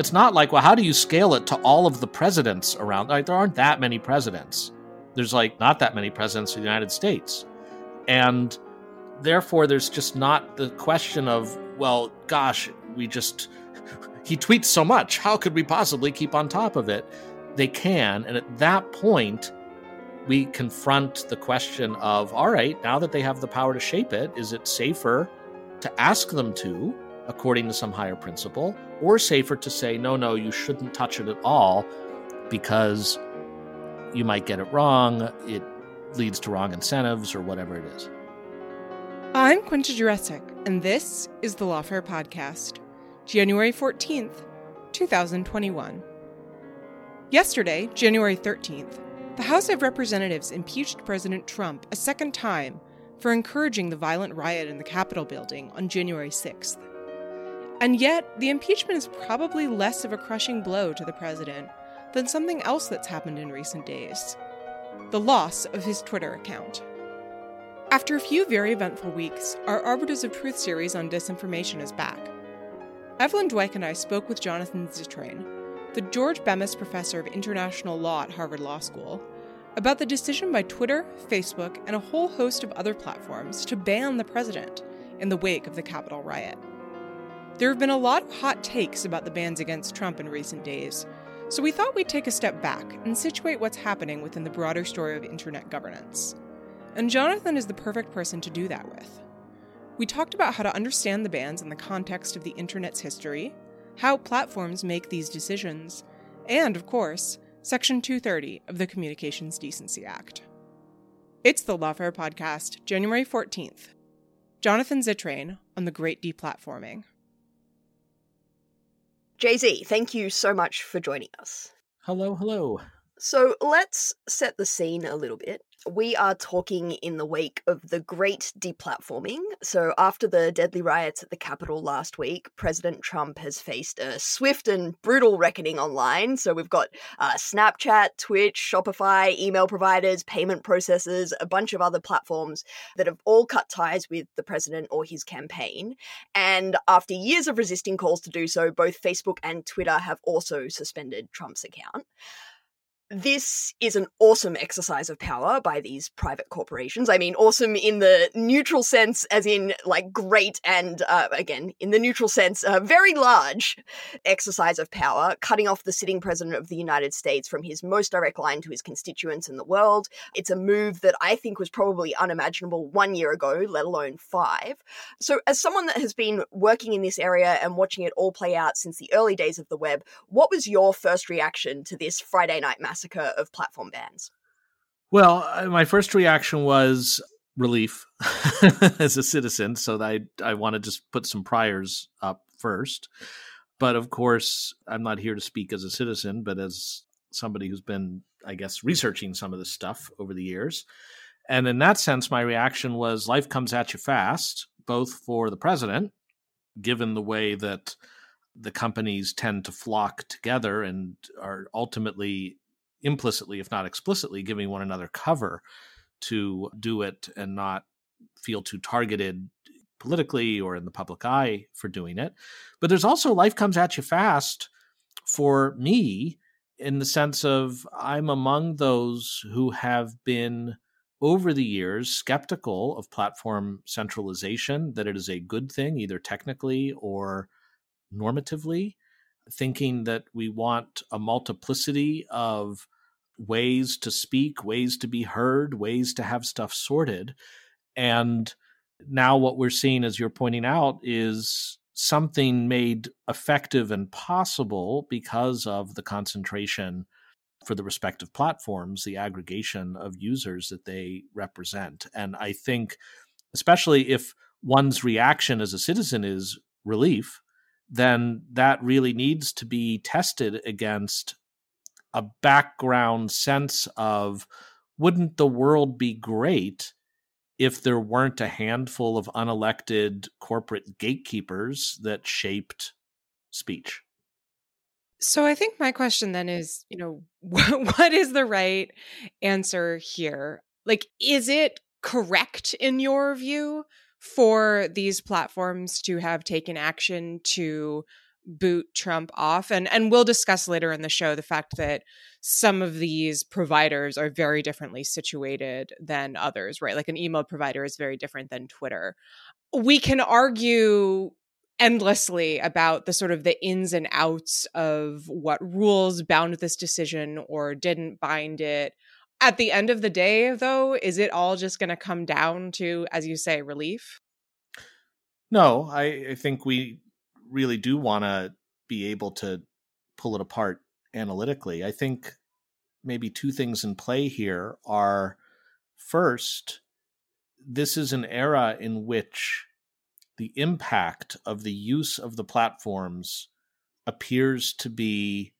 It's not like, well, how do you scale it to all of the presidents around? Like, there aren't that many presidents. There's like not that many presidents of the United States. And therefore, there's just not the question of, well, gosh, we just, he tweets so much. How could we possibly keep on top of it? They can. And at that point, we confront the question of all right, now that they have the power to shape it, is it safer to ask them to, according to some higher principle, or safer to say, no, no, you shouldn't touch it at all because you might get it wrong, it leads to wrong incentives, or whatever it is. I'm Quinta Jurecic, and this is the Lawfare Podcast, January 14th, 2021. Yesterday, January 13th, the House of Representatives impeached President Trump a second time for encouraging the violent riot in the Capitol building on January 6th. And yet, the impeachment is probably less of a crushing blow to the president than something else that's happened in recent days the loss of his Twitter account. After a few very eventful weeks, our Arbiters of Truth series on disinformation is back. Evelyn Douek and I spoke with Jonathan Zittrain, the George Bemis Professor of International Law at Harvard Law School, about the decision by Twitter, Facebook, and a whole host of other platforms to ban the president in the wake of the Capitol riot. There have been a lot of hot takes about the bans against Trump in recent days, so we thought we'd take a step back and situate what's happening within the broader story of internet governance. And Jonathan is the perfect person to do that with. We talked about how to understand the bans in the context of the internet's history, how platforms make these decisions, and, of course, Section 230 of the Communications Decency Act. It's the Lawfare Podcast, January 14th. Jonathan Zittrain on the Great Deplatforming. JZ, thank you so much for joining us. Hello, hello. So let's set the scene a little bit. We are talking in the wake of the great deplatforming. So, after the deadly riots at the Capitol last week, President Trump has faced a swift and brutal reckoning online. So, we've got uh, Snapchat, Twitch, Shopify, email providers, payment processors, a bunch of other platforms that have all cut ties with the president or his campaign. And after years of resisting calls to do so, both Facebook and Twitter have also suspended Trump's account this is an awesome exercise of power by these private corporations. I mean, awesome in the neutral sense, as in like great, and uh, again, in the neutral sense, a very large exercise of power, cutting off the sitting president of the United States from his most direct line to his constituents in the world. It's a move that I think was probably unimaginable one year ago, let alone five. So, as someone that has been working in this area and watching it all play out since the early days of the web, what was your first reaction to this Friday night massacre? Massacre of platform bans? Well, uh, my first reaction was relief as a citizen. So I I want to just put some priors up first. But of course, I'm not here to speak as a citizen, but as somebody who's been, I guess, researching some of this stuff over the years. And in that sense, my reaction was life comes at you fast, both for the president, given the way that the companies tend to flock together and are ultimately implicitly, if not explicitly, giving one another cover to do it and not feel too targeted politically or in the public eye for doing it. But there's also life comes at you fast for me in the sense of I'm among those who have been over the years skeptical of platform centralization, that it is a good thing, either technically or normatively thinking that we want a multiplicity of ways to speak, ways to be heard, ways to have stuff sorted. And now what we're seeing, as you're pointing out, is something made effective and possible because of the concentration for the respective platforms, the aggregation of users that they represent. And I think, especially if one's reaction as a citizen is relief, then that really needs to be tested against a background sense of wouldn't the world be great if there weren't a handful of unelected corporate gatekeepers that shaped speech? So I think my question then is, you know, what is the right answer here? Like, is it correct in your view for these platforms to have taken action to boot Trump off. And and we'll discuss later in the show the fact that some of these providers are very differently situated than others, right? Like an email provider is very different than Twitter. We can argue endlessly about the sort of the ins and outs of what rules bound this decision or didn't bind it. At the end of the day, though, is it all just going to come down to, as you say, relief? No, I, I think we really do want to be able to pull it apart analytically. I think maybe two things in play here are first, this is an era in which the impact of the use of the platforms appears to be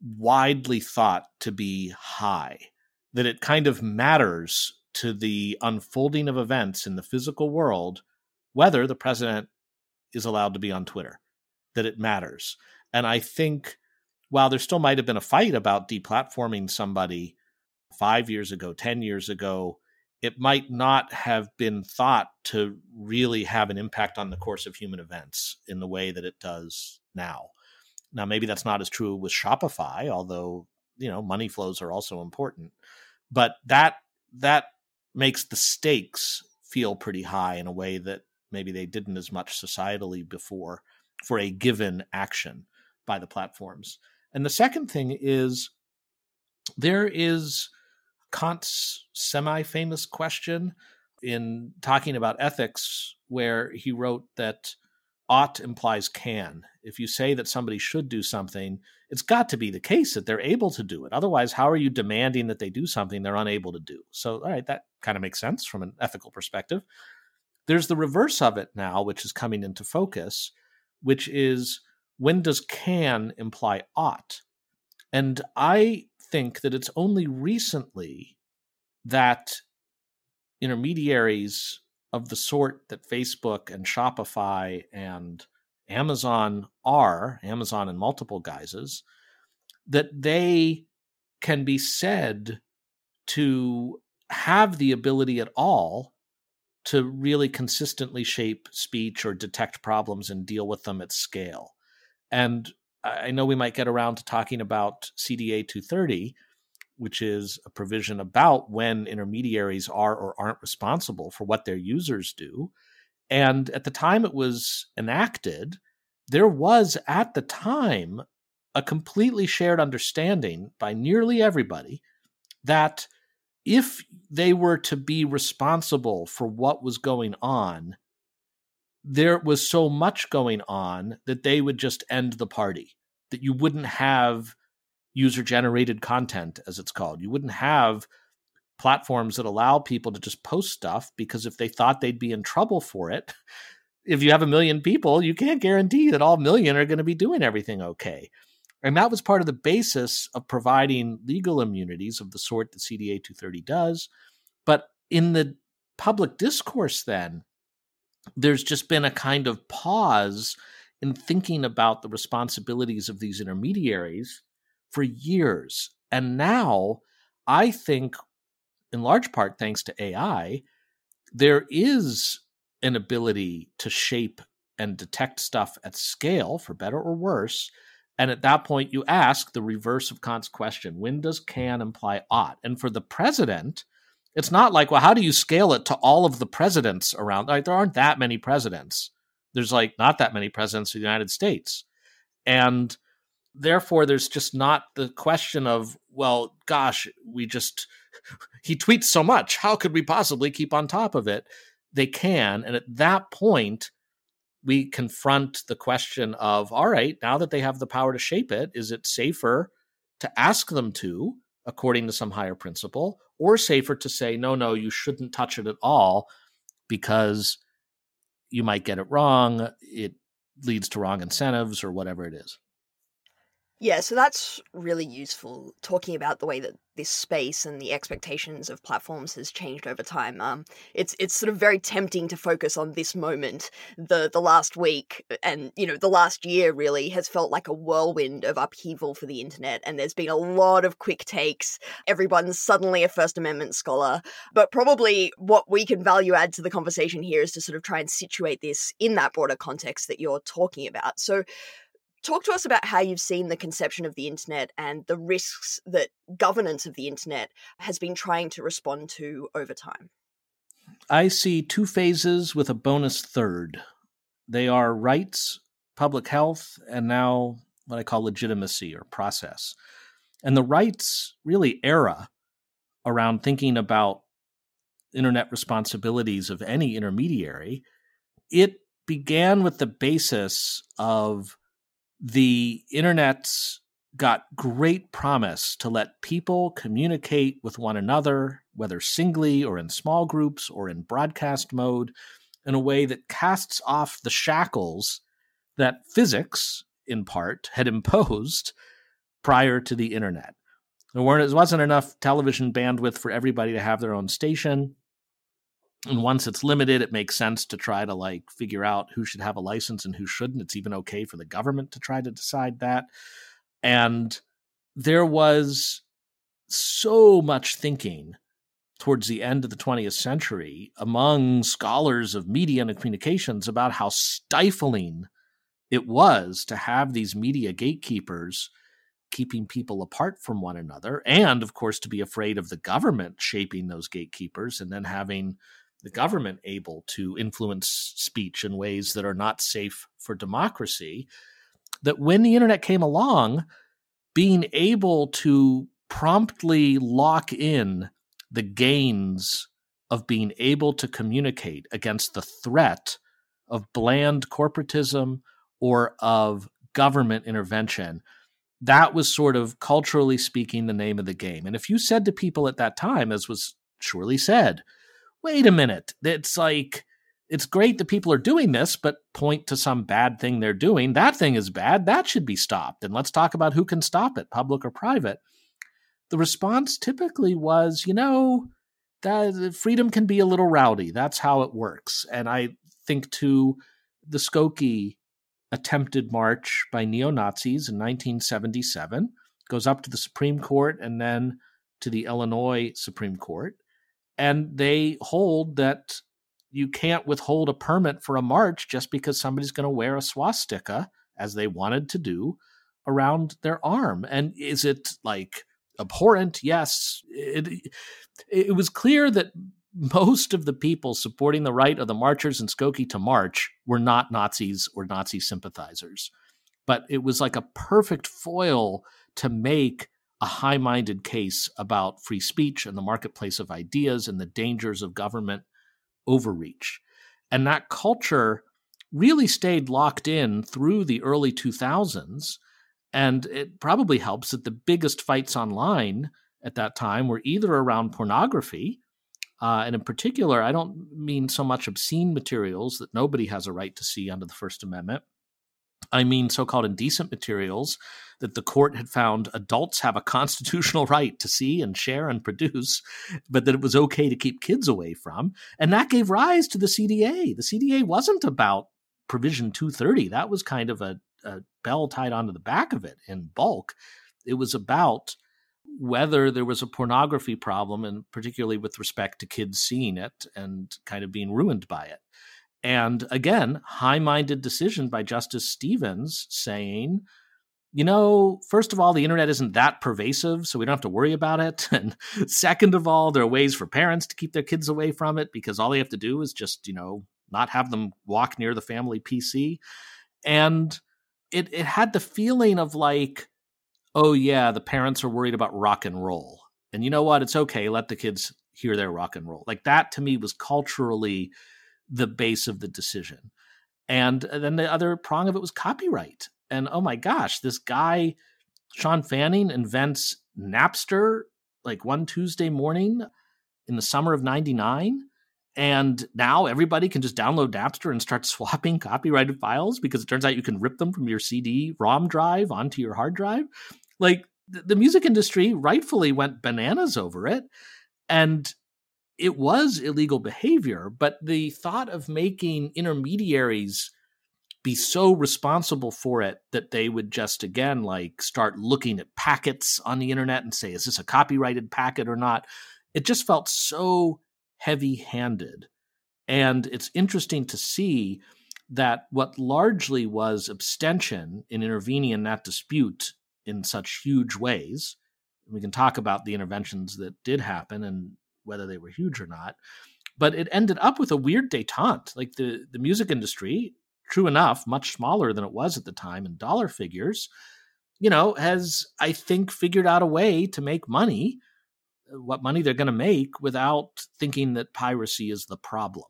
widely thought to be high, that it kind of matters to the unfolding of events in the physical world whether the president is allowed to be on Twitter, that it matters. And I think while there still might have been a fight about deplatforming somebody five years ago, 10 years ago, it might not have been thought to really have an impact on the course of human events in the way that it does now. Now, maybe that's not as true with Shopify, although you know money flows are also important. But that that makes the stakes feel pretty high in a way that maybe they didn't as much societally before for a given action by the platforms. And the second thing is there is Kant's semi famous question in talking about ethics, where he wrote that ought implies can. If you say that somebody should do something, it's got to be the case that they're able to do it. Otherwise, how are you demanding that they do something they're unable to do? So, all right, that kind of makes sense from an ethical perspective. There's the reverse of it now, which is coming into focus, which is when does can imply ought? And I think that it's only recently that intermediaries of the sort that Facebook and Shopify and Amazon are, Amazon in multiple guises, that they can be said to have the ability at all to really consistently shape speech or detect problems and deal with them at scale. And I know we might get around to talking about CDA 230, which is a provision about when intermediaries are or aren't responsible for what their users do. And at the time it was enacted, there was at the time a completely shared understanding by nearly everybody that if they were to be responsible for what was going on, there was so much going on that they would just end the party, that you wouldn't have user generated content, as it's called. You wouldn't have platforms that allow people to just post stuff because if they thought they'd be in trouble for it, if you have a million people, you can't guarantee that all million are going to be doing everything okay. And that was part of the basis of providing legal immunities of the sort that CDA 230 does. But in the public discourse, then, there's just been a kind of pause in thinking about the responsibilities of these intermediaries for years. And now, I think, in large part thanks to AI, there is an ability to shape and detect stuff at scale, for better or worse. And at that point, you ask the reverse of Kant's question when does can imply ought? And for the president, it's not like, well, how do you scale it to all of the presidents around? Like, there aren't that many presidents. There's like not that many presidents of the United States. And therefore, there's just not the question of, well, gosh, we just, he tweets so much. How could we possibly keep on top of it? They can. And at that point, we confront the question of, all right, now that they have the power to shape it, is it safer to ask them to? according to some higher principle, or safer to say, no, no, you shouldn't touch it at all because you might get it wrong. It leads to wrong incentives or whatever it is. Yeah, so that's really useful talking about the way that this space and the expectations of platforms has changed over time. Um, it's it's sort of very tempting to focus on this moment. The the last week and you know the last year really has felt like a whirlwind of upheaval for the internet, and there's been a lot of quick takes. Everyone's suddenly a First Amendment scholar, but probably what we can value add to the conversation here is to sort of try and situate this in that broader context that you're talking about. So Talk to us about how you've seen the conception of the internet and the risks that governance of the internet has been trying to respond to over time. I see two phases with a bonus third. They are rights, public health, and now what I call legitimacy or process. And the rights really era around thinking about internet responsibilities of any intermediary, it began with the basis of the internet's got great promise to let people communicate with one another, whether singly or in small groups or in broadcast mode, in a way that casts off the shackles that physics, in part, had imposed prior to the internet. There weren't, there wasn't enough television bandwidth for everybody to have their own station. And once it's limited, it makes sense to try to like figure out who should have a license and who shouldn't. It's even okay for the government to try to decide that. And there was so much thinking towards the end of the 20th century among scholars of media and communications about how stifling it was to have these media gatekeepers keeping people apart from one another and of course to be afraid of the government shaping those gatekeepers and then having the government able to influence speech in ways that are not safe for democracy that when the internet came along, being able to promptly lock in the gains of being able to communicate against the threat of bland corporatism or of government intervention, that was sort of culturally speaking the name of the game. And if you said to people at that time, as was surely said, wait a minute, it's like it's great that people are doing this, but point to some bad thing they're doing. That thing is bad. That should be stopped. And let's talk about who can stop it, public or private. The response typically was, you know, that uh, freedom can be a little rowdy. That's how it works. And I think to the Skokie attempted march by neo Nazis in 1977 goes up to the Supreme Court and then to the Illinois Supreme Court. And they hold that you can't withhold a permit for a march just because somebody's going to wear a swastika, as they wanted to do, around their arm. And is it like abhorrent? Yes. It, it was clear that most of the people supporting the right of the marchers in Skokie to march were not Nazis or Nazi sympathizers. But it was like a perfect foil to make a high minded case about free speech and the marketplace of ideas and the dangers of government overreach. And that culture really stayed locked in through the early 2000s. And it probably helps that the biggest fights online at that time were either around pornography. Uh, and in particular, I don't mean so much obscene materials that nobody has a right to see under the First Amendment. I mean so called indecent materials that the court had found adults have a constitutional right to see and share and produce, but that it was okay to keep kids away from. And that gave rise to the CDA. The CDA wasn't about Provision 230, that was kind of a, a bell tied onto the back of it in bulk. It was about whether there was a pornography problem, and particularly with respect to kids seeing it and kind of being ruined by it. And again, high minded decision by Justice Stevens saying, you know, first of all, the internet isn't that pervasive, so we don't have to worry about it. And second of all, there are ways for parents to keep their kids away from it because all they have to do is just, you know, not have them walk near the family PC. And it, it had the feeling of like, oh, yeah, the parents are worried about rock and roll. And you know what? It's okay. Let the kids hear their rock and roll. Like that to me was culturally the base of the decision. And uh, then the other prong of it was copyright and oh my gosh, this guy, Shawn Fanning, invents Napster like one Tuesday morning in the summer of 99. And now everybody can just download Napster and start swapping copyrighted files because it turns out you can rip them from your CD ROM drive onto your hard drive. Like the music industry rightfully went bananas over it. And it was illegal behavior, but the thought of making intermediaries be so responsible for it that they would just again like start looking at packets on the internet and say is this a copyrighted packet or not? It just felt so heavy handed and it's interesting to see that what largely was abstention in intervening in that dispute in such huge ways, we can talk about the interventions that did happen and whether they were huge or not, but it ended up with a weird detente. Like the, the music industry, true enough, much smaller than it was at the time in dollar figures, you know, has, I think, figured out a way to make money, what money they're going to make without thinking that piracy is the problem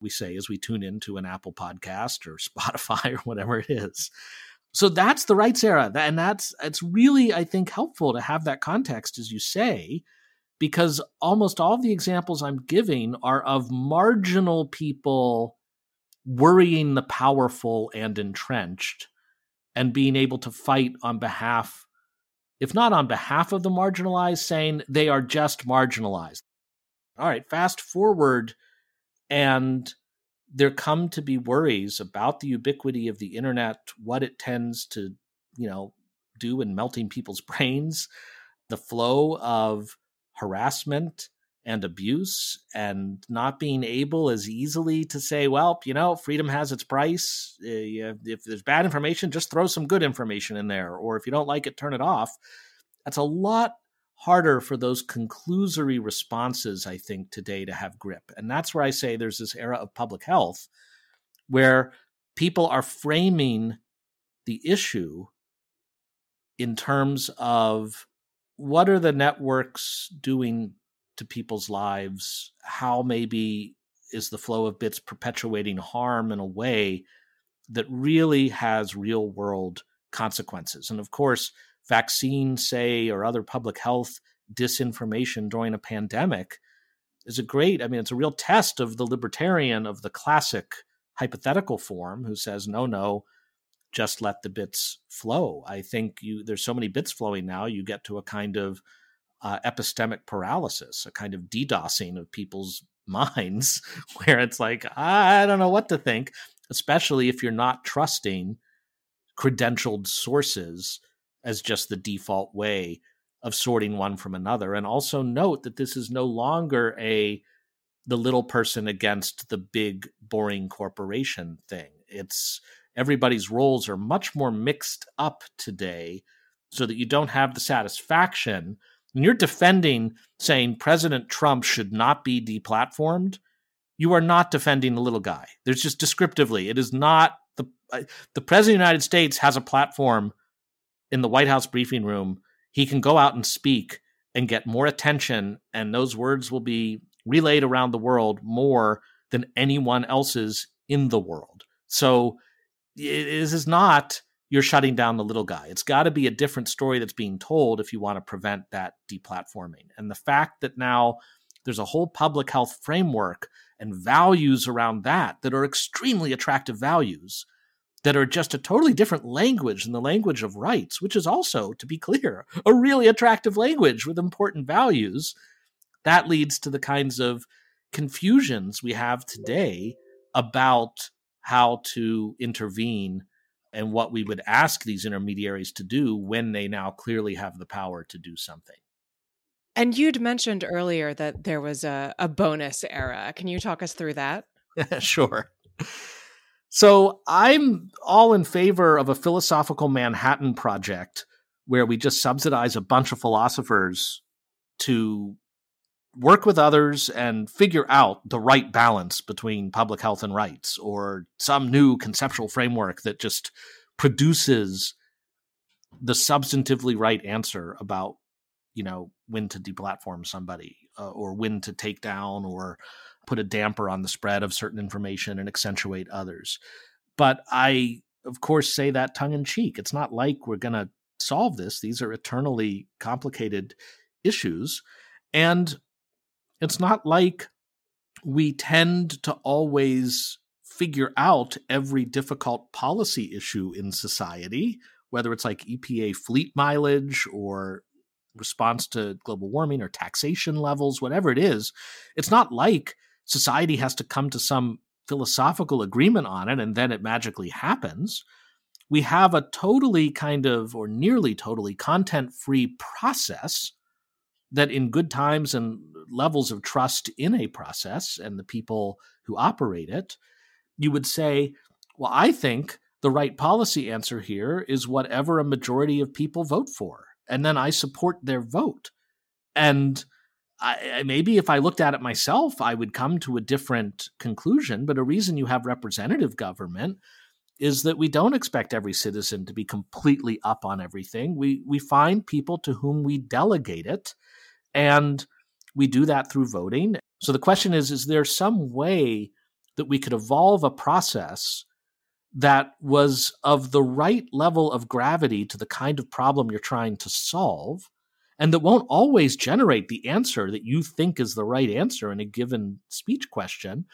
we say as we tune into an Apple podcast or Spotify or whatever it is. So that's the rights era. And that's it's really, I think, helpful to have that context, as you say, because almost all the examples I'm giving are of marginal people worrying the powerful and entrenched and being able to fight on behalf, if not on behalf of the marginalized, saying they are just marginalized. All right, fast forward and there come to be worries about the ubiquity of the internet, what it tends to, you know, do in melting people's brains, the flow of harassment and abuse, and not being able as easily to say, well, you know, freedom has its price. Uh, if there's bad information, just throw some good information in there. Or if you don't like it, turn it off. That's a lot harder for those conclusory responses, I think, today to have grip. And that's where I say there's this era of public health where people are framing the issue in terms of what are the networks doing to people's lives? How maybe is the flow of bits perpetuating harm in a way that really has real world consequences? And of course, vaccine, say, or other public health disinformation during a pandemic is a great, I mean, it's a real test of the libertarian of the classic hypothetical form who says, no, no, just let the bits flow. I think you there's so many bits flowing now, you get to a kind of uh, epistemic paralysis, a kind of DDoSing of people's minds, where it's like, I don't know what to think, especially if you're not trusting credentialed sources as just the default way of sorting one from another. And also note that this is no longer a the little person against the big boring corporation thing. It's everybody's roles are much more mixed up today so that you don't have the satisfaction when you're defending saying President Trump should not be deplatformed, you are not defending the little guy. There's just descriptively, it is not the uh, the president of the United States has a platform in the White House briefing room, he can go out and speak and get more attention, and those words will be relayed around the world more than anyone else's in the world. So this is not you're shutting down the little guy. It's got to be a different story that's being told if you want to prevent that deplatforming. And the fact that now there's a whole public health framework and values around that that are extremely attractive values that are just a totally different language than the language of rights, which is also, to be clear, a really attractive language with important values, that leads to the kinds of confusions we have today about how to intervene and what we would ask these intermediaries to do when they now clearly have the power to do something. And you'd mentioned earlier that there was a, a bonus era. Can you talk us through that? sure. So I'm all in favor of a philosophical Manhattan project where we just subsidize a bunch of philosophers to work with others and figure out the right balance between public health and rights or some new conceptual framework that just produces the substantively right answer about you know when to deplatform somebody uh, or when to take down or put a damper on the spread of certain information and accentuate others. But I, of course, say that tongue in cheek. It's not like we're going to solve this. These are eternally complicated issues. And it's not like we tend to always figure out every difficult policy issue in society, whether it's like EPA fleet mileage or response to global warming or taxation levels, whatever it is. It's not like society has to come to some philosophical agreement on it and then it magically happens. We have a totally kind of, or nearly totally content free process that, in good times and levels of trust in a process and the people who operate it, you would say, Well, I think the right policy answer here is whatever a majority of people vote for. And then I support their vote. And I, maybe if I looked at it myself, I would come to a different conclusion. But a reason you have representative government is that we don't expect every citizen to be completely up on everything. We we find people to whom we delegate it, and we do that through voting. So the question is: Is there some way that we could evolve a process that was of the right level of gravity to the kind of problem you're trying to solve? and that won't always generate the answer that you think is the right answer in a given speech question,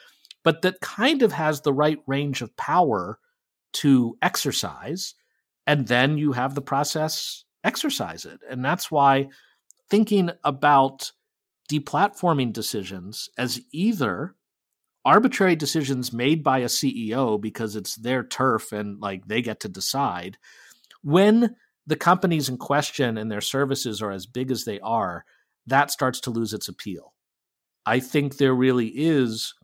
but that kind of has the right range of power to exercise. And then you have the process exercise it. And that's why thinking about deplatforming decisions as either arbitrary decisions made by a CEO because it's their turf and like they get to decide when the companies in question and their services are as big as they are, that starts to lose its appeal. I think there really is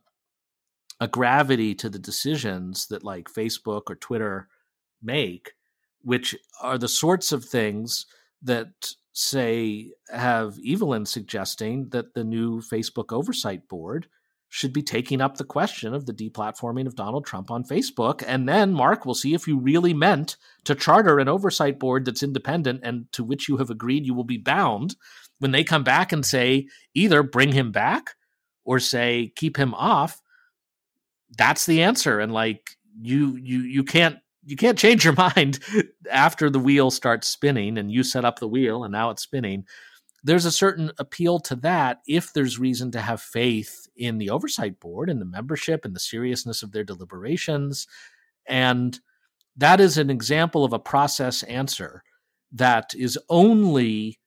a gravity to the decisions that like Facebook or Twitter make, which are the sorts of things that say have Evelyn suggesting that the new Facebook oversight board should be taking up the question of the deplatforming of Donald Trump on Facebook. And then, Mark, we'll see if you really meant to charter an oversight board that's independent and to which you have agreed you will be bound when they come back and say either bring him back or say keep him off. That's the answer. And like you you you can't you can't change your mind after the wheel starts spinning and you set up the wheel and now it's spinning there's a certain appeal to that if there's reason to have faith in the oversight board and the membership and the seriousness of their deliberations. And that is an example of a process answer that is only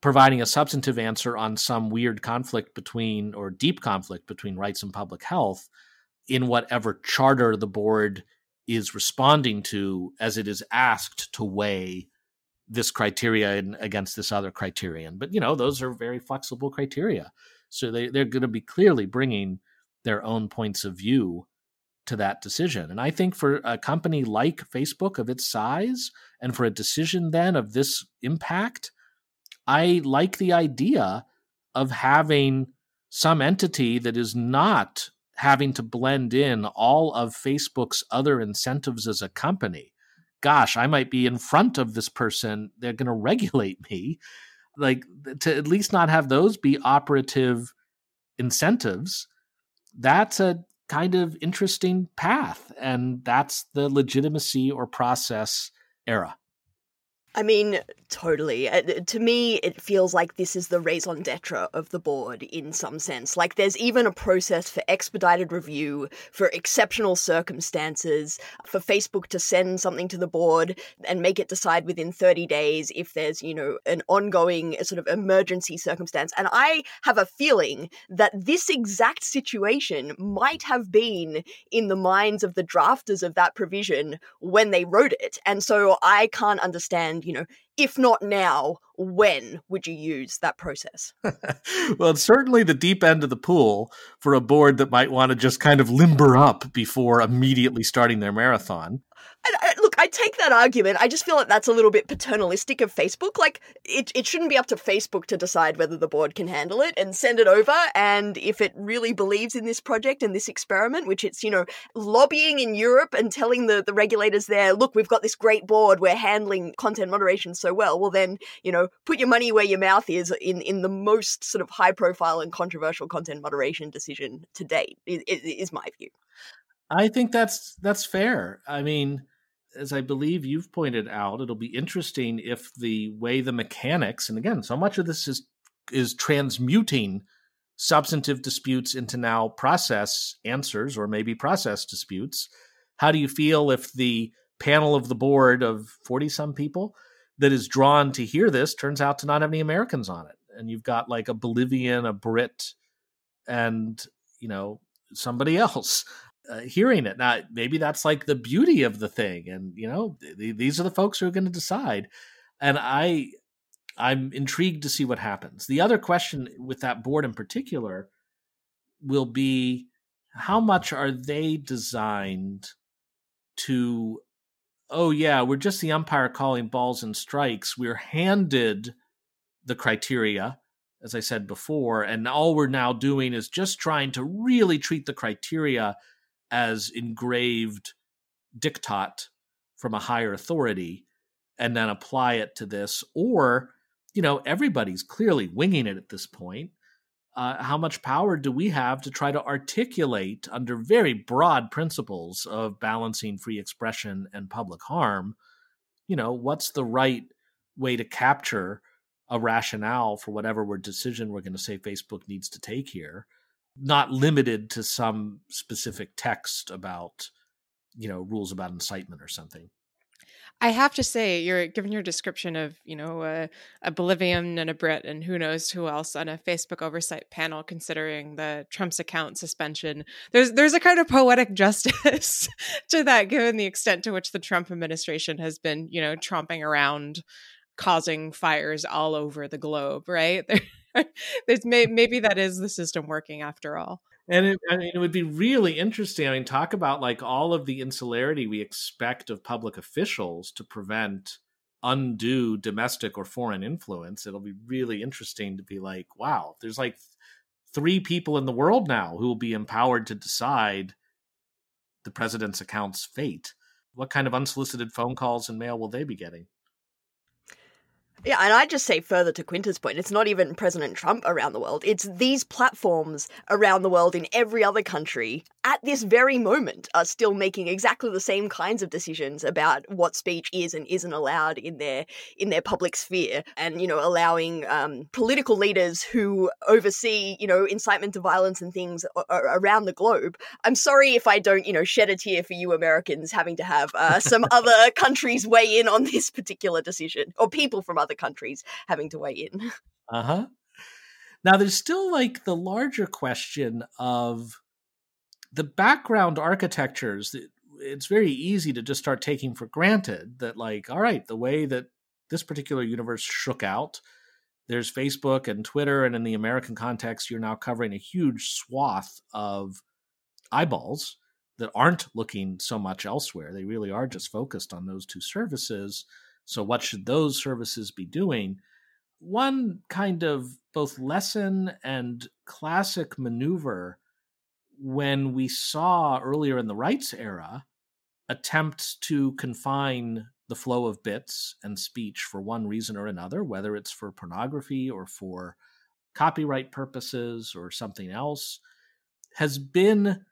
providing a substantive answer on some weird conflict between or deep conflict between rights and public health in whatever charter the board is responding to as it is asked to weigh this criteria against this other criterion. But you know, those are very flexible criteria. So they, they're going to be clearly bringing their own points of view to that decision. And I think for a company like Facebook of its size and for a decision then of this impact, I like the idea of having some entity that is not having to blend in all of Facebook's other incentives as a company gosh, I might be in front of this person. They're going to regulate me. Like to at least not have those be operative incentives. That's a kind of interesting path. And that's the legitimacy or process era. I mean, totally. Uh, to me, it feels like this is the raison d'etre of the board in some sense. Like, there's even a process for expedited review, for exceptional circumstances, for Facebook to send something to the board and make it decide within 30 days if there's, you know, an ongoing uh, sort of emergency circumstance. And I have a feeling that this exact situation might have been in the minds of the drafters of that provision when they wrote it. And so I can't understand you know, if not now, when would you use that process? well, it's certainly the deep end of the pool for a board that might want to just kind of limber up before immediately starting their marathon. I, uh, look, I take that argument. I just feel like that's a little bit paternalistic of Facebook. Like, it, it shouldn't be up to Facebook to decide whether the board can handle it and send it over. And if it really believes in this project and this experiment, which it's, you know, lobbying in Europe and telling the, the regulators there, look, we've got this great board, we're handling content moderation so well. Well, then, you know, put your money where your mouth is in, in the most sort of high profile and controversial content moderation decision to date, is, is my view. I think that's that's fair. I mean, as I believe you've pointed out, it'll be interesting if the way the mechanics, and again, so much of this is is transmuting substantive disputes into now process answers or maybe process disputes. How do you feel if the panel of the board of 40 some people that is drawn to hear this turns out to not have any Americans on it? And you've got like a Bolivian, a Brit, and, you know, somebody else uh, hearing it. Now, maybe that's like the beauty of the thing, and you know, th- these are the folks who are going to decide. And I, I'm intrigued to see what happens. The other question with that board in particular will be how much are they designed to oh yeah we're just the umpire calling balls and strikes we're handed the criteria as i said before and all we're now doing is just trying to really treat the criteria as engraved diktat from a higher authority and then apply it to this or you know everybody's clearly winging it at this point uh, how much power do we have to try to articulate under very broad principles of balancing free expression and public harm you know what's the right way to capture a rationale for whatever decision we're going to say facebook needs to take here not limited to some specific text about you know rules about incitement or something I have to say, you're given your description of, you know, uh, a, a, Bolivian and a Brit and who knows who else on a Facebook oversight panel, considering the Trump's account suspension. There's there's a kind of poetic justice to that, given the extent to which the Trump administration has been, you know, tromping around, causing fires all over the globe. Right? There's may, maybe that is the system working after all. And it, I mean, it would be really interesting. I mean, talk about like all of the insularity we expect of public officials to prevent undue domestic or foreign influence. It'll be really interesting to be like, wow, there's like three people in the world now who will be empowered to decide the president's account's fate. What kind of unsolicited phone calls and mail will they be getting? Yeah, and I just say further to Quinta's point, it's not even President Trump around the world. It's these platforms around the world in every other country at this very moment are still making exactly the same kinds of decisions about what speech is and isn't allowed in their in their public sphere, and you know allowing um, political leaders who oversee you know incitement to violence and things around the globe. I'm sorry if I don't you know shed a tear for you Americans having to have uh, some other countries weigh in on this particular decision, or people from other countries having to weigh in. Uh huh. Now, there's still like the larger question of the background architectures. It's very easy to just start taking for granted that, like, all right, the way that this particular universe shook out, there's Facebook and Twitter, and in the American context, you're now covering a huge swath of eyeballs that aren't looking so much elsewhere. They really are just focused on those two services. So, what should those services be doing? One kind of both lesson and classic maneuver when we saw earlier in the rights era attempts to confine the flow of bits and speech for one reason or another, whether it's for pornography or for copyright purposes or something else, has been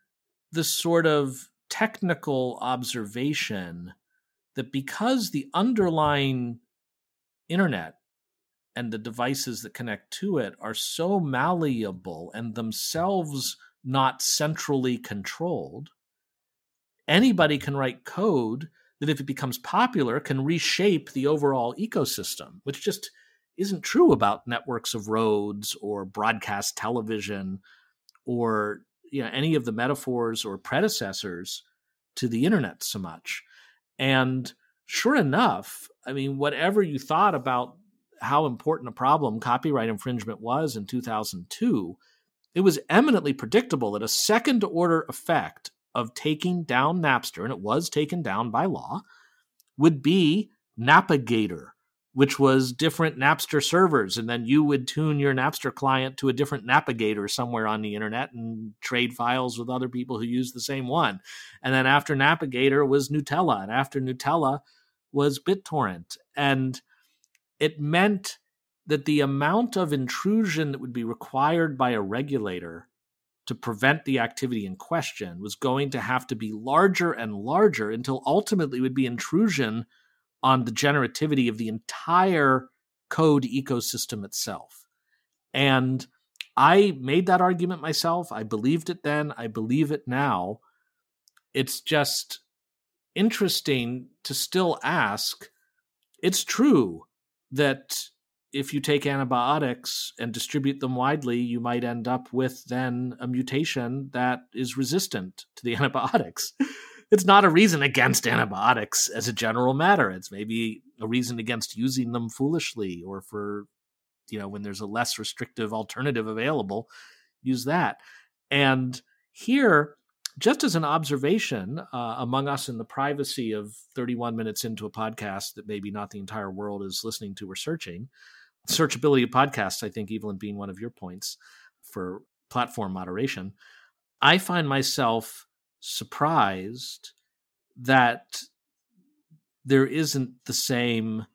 the sort of technical observation that because the underlying internet and the devices that connect to it are so malleable and themselves not centrally controlled, anybody can write code that, if it becomes popular, can reshape the overall ecosystem, which just isn't true about networks of roads or broadcast television or you know, any of the metaphors or predecessors to the internet so much. And sure enough, I mean, whatever you thought about how important a problem copyright infringement was in 2002, it was eminently predictable that a second order effect of taking down Napster, and it was taken down by law, would be Napigator, which was different Napster servers. And then you would tune your Napster client to a different Napigator somewhere on the internet and trade files with other people who use the same one. And then after Napigator was Gnutella. And after Gnutella was BitTorrent. And it meant that the amount of intrusion that would be required by a regulator to prevent the activity in question was going to have to be larger and larger until ultimately it would be intrusion on the generativity of the entire code ecosystem itself. And I made that argument myself. I believed it then. I believe it now. It's just interesting to still ask it's true that if you take antibiotics and distribute them widely, you might end up with then a mutation that is resistant to the antibiotics it's not a reason against antibiotics as a general matter. It's maybe a reason against using them foolishly or for, you know, when there's a less restrictive alternative available, use that. And here, just as an observation uh, among us in the privacy of 31 minutes into a podcast that maybe not the entire world is listening to or searching, searchability of podcasts, I think, Evelyn, being one of your points for platform moderation, I find myself surprised that there isn't the same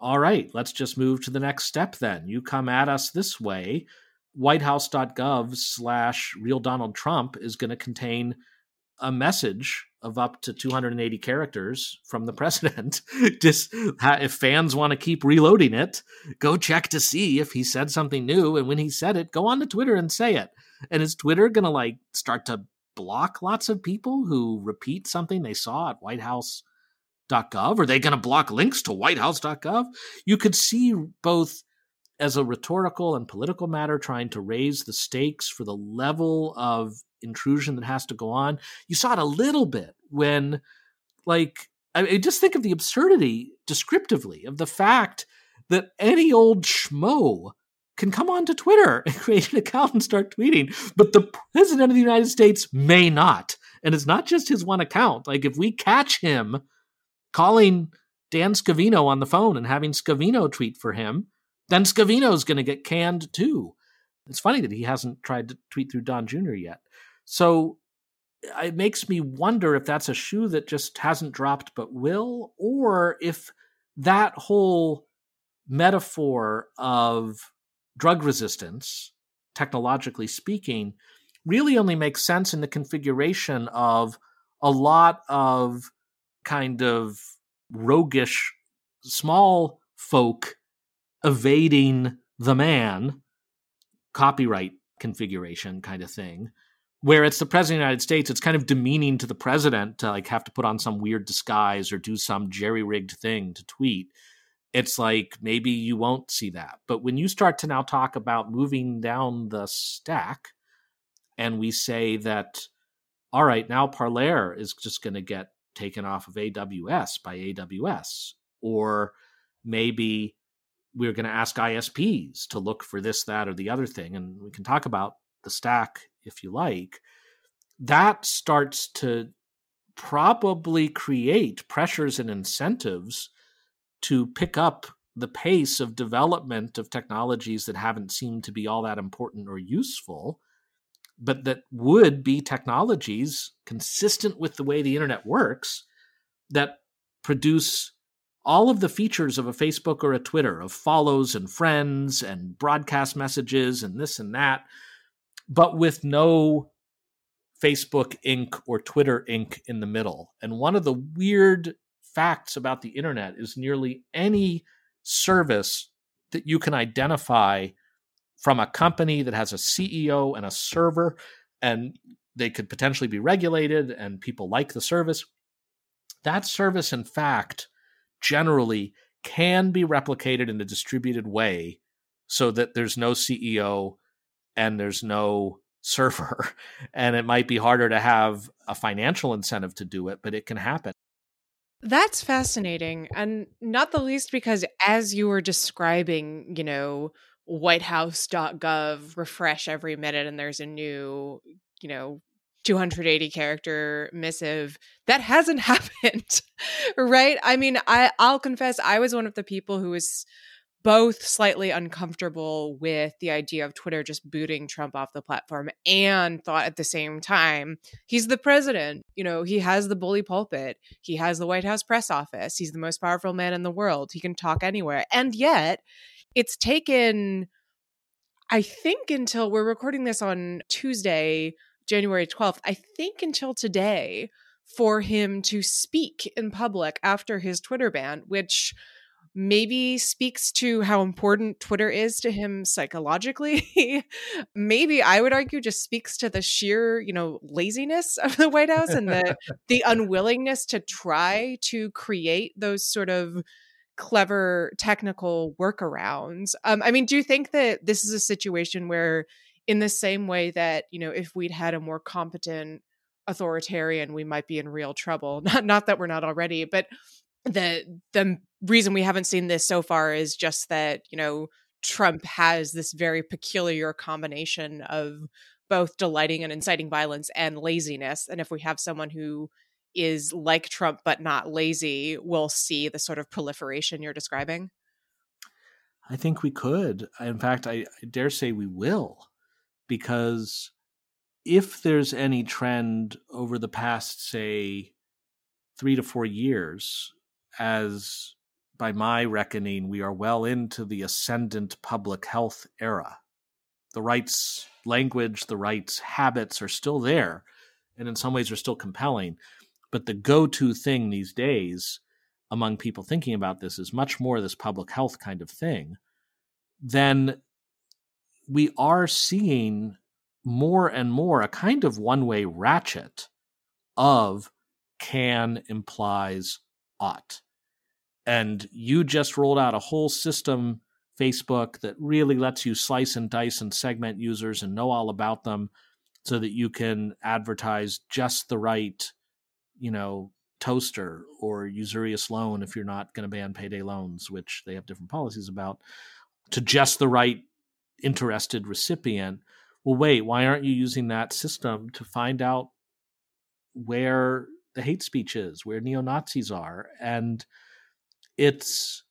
all right let's just move to the next step then. You come at us this way. Whitehouse.gov slash real donald trump is going to contain a message of up to 280 characters from the president. Just if fans want to keep reloading it go check to see if he said something new and when he said it go on to twitter and say it. And is twitter going to like start to block lots of people who repeat something they saw at whitehouse.gov are they going to block links to whitehouse.gov you could see both as a rhetorical and political matter, trying to raise the stakes for the level of intrusion that has to go on. You saw it a little bit when, like, I mean, just think of the absurdity descriptively of the fact that any old schmo can come onto Twitter and create an account and start tweeting, but the president of the United States may not. And it's not just his one account. Like, if we catch him calling Dan Scavino on the phone and having Scavino tweet for him, then Scavino's going to get canned too. It's funny that he hasn't tried to tweet through Don Jr. yet. So it makes me wonder if that's a shoe that just hasn't dropped but will, or if that whole metaphor of drug resistance, technologically speaking, really only makes sense in the configuration of a lot of kind of roguish small folk evading the man copyright configuration kind of thing where it's the president of the united states it's kind of demeaning to the president to like have to put on some weird disguise or do some jerry-rigged thing to tweet it's like maybe you won't see that but when you start to now talk about moving down the stack and we say that all right now Parler is just going to get taken off of aws by aws or maybe we're going to ask ISPs to look for this, that, or the other thing. And we can talk about the stack if you like. That starts to probably create pressures and incentives to pick up the pace of development of technologies that haven't seemed to be all that important or useful, but that would be technologies consistent with the way the internet works that produce all of the features of a Facebook or a Twitter of follows and friends and broadcast messages and this and that, but with no Facebook Inc. or Twitter Inc. in the middle. And one of the weird facts about the internet is nearly any service that you can identify from a company that has a CEO and a server, and they could potentially be regulated and people like the service. That service, in fact, generally can be replicated in a distributed way so that there's no CEO and there's no server. And it might be harder to have a financial incentive to do it, but it can happen. That's fascinating. And not the least because as you were describing, you know, whitehouse.gov refresh every minute and there's a new, you know, 280 character missive that hasn't happened right i mean i i'll confess i was one of the people who was both slightly uncomfortable with the idea of Twitter just booting Trump off the platform and thought at the same time, he's the president. You know, he has the bully pulpit, he has the White House press office, he's the most powerful man in the world, he can talk anywhere. And yet, it's taken, I think, until we're recording this on Tuesday, January 12th, I think until today, for him to speak in public after his Twitter ban, which maybe speaks to how important Twitter is to him psychologically. maybe I would argue just speaks to the sheer, you know, laziness of the White House and the the unwillingness to try to create those sort of clever technical workarounds. Um, I mean, do you think that this is a situation where in the same way that you know if we'd had a more competent authoritarian we might be in real trouble not not that we're not already but the the reason we haven't seen this so far is just that you know Trump has this very peculiar combination of both delighting and inciting violence and laziness. And if we have someone who is like Trump but not lazy, we'll see the sort of proliferation you're describing? I think we could. In fact, I, I dare say we will, because if there's any trend over the past, say, three to four years, as by my reckoning, we are well into the ascendant public health era. The rights language, the rights habits are still there, and in some ways are still compelling. But the go to thing these days among people thinking about this is much more this public health kind of thing. Then we are seeing more and more a kind of one way ratchet of can implies ought. And you just rolled out a whole system, Facebook, that really lets you slice and dice and segment users and know all about them so that you can advertise just the right, you know, toaster or usurious loan if you're not going to ban payday loans, which they have different policies about, to just the right interested recipient. Well, wait, why aren't you using that system to find out where the hate speech is, where neo Nazis are? And it's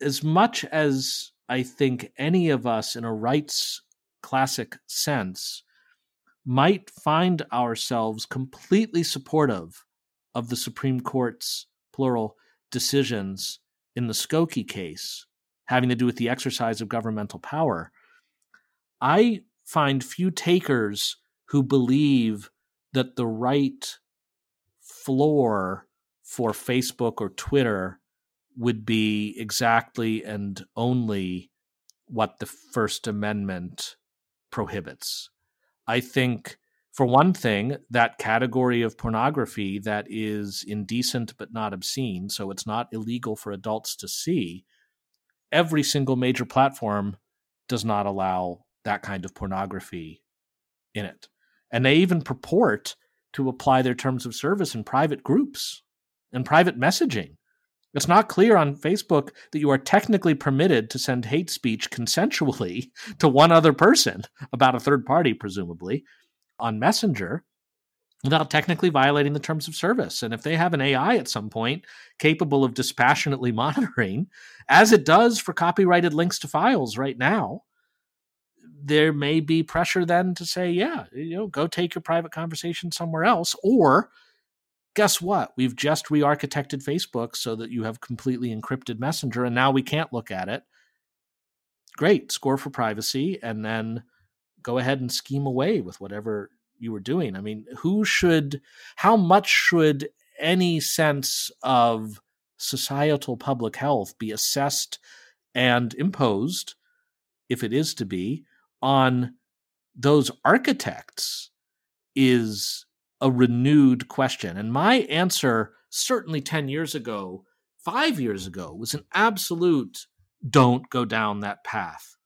as much as I think any of us in a rights classic sense might find ourselves completely supportive of the Supreme Court's plural decisions in the Skokie case having to do with the exercise of governmental power. I find few takers who believe that the right floor for Facebook or Twitter would be exactly and only what the First Amendment prohibits. I think, for one thing, that category of pornography that is indecent but not obscene, so it's not illegal for adults to see, every single major platform does not allow that kind of pornography in it. And they even purport to apply their terms of service in private groups and private messaging. It's not clear on Facebook that you are technically permitted to send hate speech consensually to one other person about a third party, presumably, on Messenger without technically violating the terms of service. And if they have an AI at some point capable of dispassionately monitoring, as it does for copyrighted links to files right now, there may be pressure then to say, yeah, you know, go take your private conversation somewhere else. Or guess what? We've just re architected Facebook so that you have completely encrypted Messenger, and now we can't look at it. Great, score for privacy, and then go ahead and scheme away with whatever you were doing. I mean, who should, how much should any sense of societal public health be assessed and imposed, if it is to be, on those architects is a renewed question. And my answer, certainly 10 years ago, five years ago, was an absolute don't go down that path.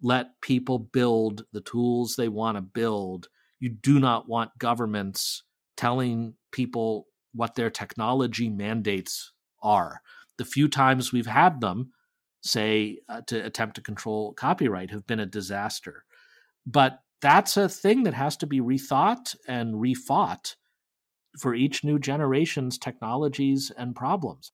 Let people build the tools they want to build. You do not want governments telling people what their technology mandates are. The few times we've had them, say, uh, to attempt to control copyright, have been a disaster. But that's a thing that has to be rethought and refought for each new generation's technologies and problems.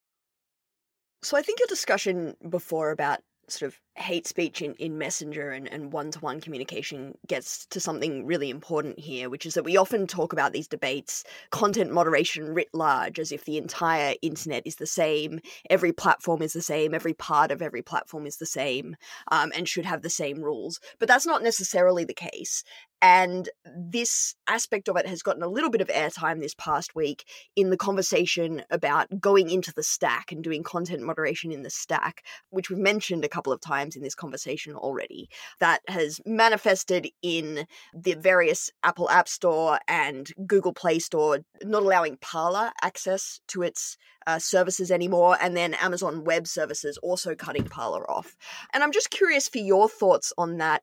So I think your discussion before about sort of hate speech in, in messenger and, and one-to-one communication gets to something really important here which is that we often talk about these debates content moderation writ large as if the entire internet is the same every platform is the same every part of every platform is the same um, and should have the same rules. But that's not necessarily the case and this aspect of it has gotten a little bit of airtime this past week in the conversation about going into the stack and doing content moderation in the stack, which we've mentioned a couple of times in this conversation already. That has manifested in the various Apple App Store and Google Play Store not allowing Parler access to its uh, services anymore, and then Amazon Web Services also cutting Parler off. And I'm just curious for your thoughts on that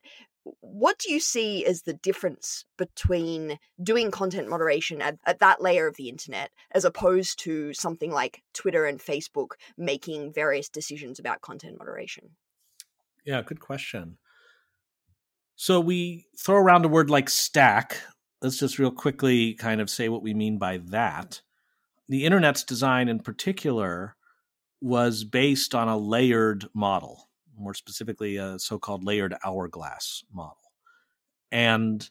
what do you see as the difference between doing content moderation at, at that layer of the internet as opposed to something like Twitter and Facebook making various decisions about content moderation? Yeah, good question. So we throw around a word like stack. Let's just real quickly kind of say what we mean by that. The internet's design in particular was based on a layered model, more specifically, a so called layered hourglass model. And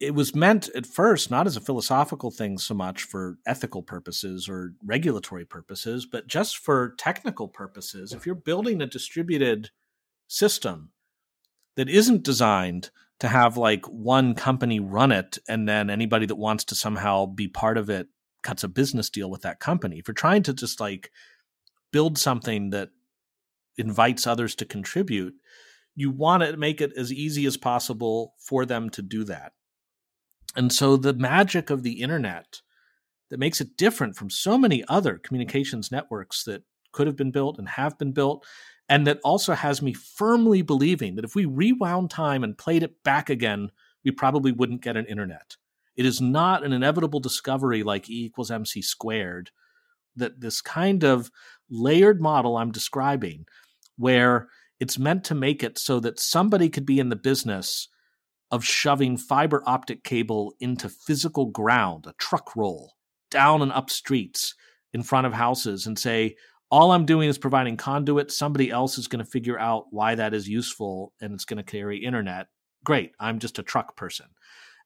it was meant at first not as a philosophical thing so much for ethical purposes or regulatory purposes, but just for technical purposes. If you're building a distributed system that isn't designed to have like one company run it and then anybody that wants to somehow be part of it cuts a business deal with that company. If you're trying to just like build something that invites others to contribute, you want to make it as easy as possible for them to do that. And so the magic of the internet that makes it different from so many other communications networks that could have been built and have been built, and that also has me firmly believing that if we rewound time and played it back again, we probably wouldn't get an internet. It is not an inevitable discovery like E equals MC squared that this kind of layered model I'm describing, where it's meant to make it so that somebody could be in the business of shoving fiber optic cable into physical ground, a truck roll, down and up streets in front of houses and say, all I'm doing is providing conduit. Somebody else is going to figure out why that is useful and it's going to carry internet. Great. I'm just a truck person.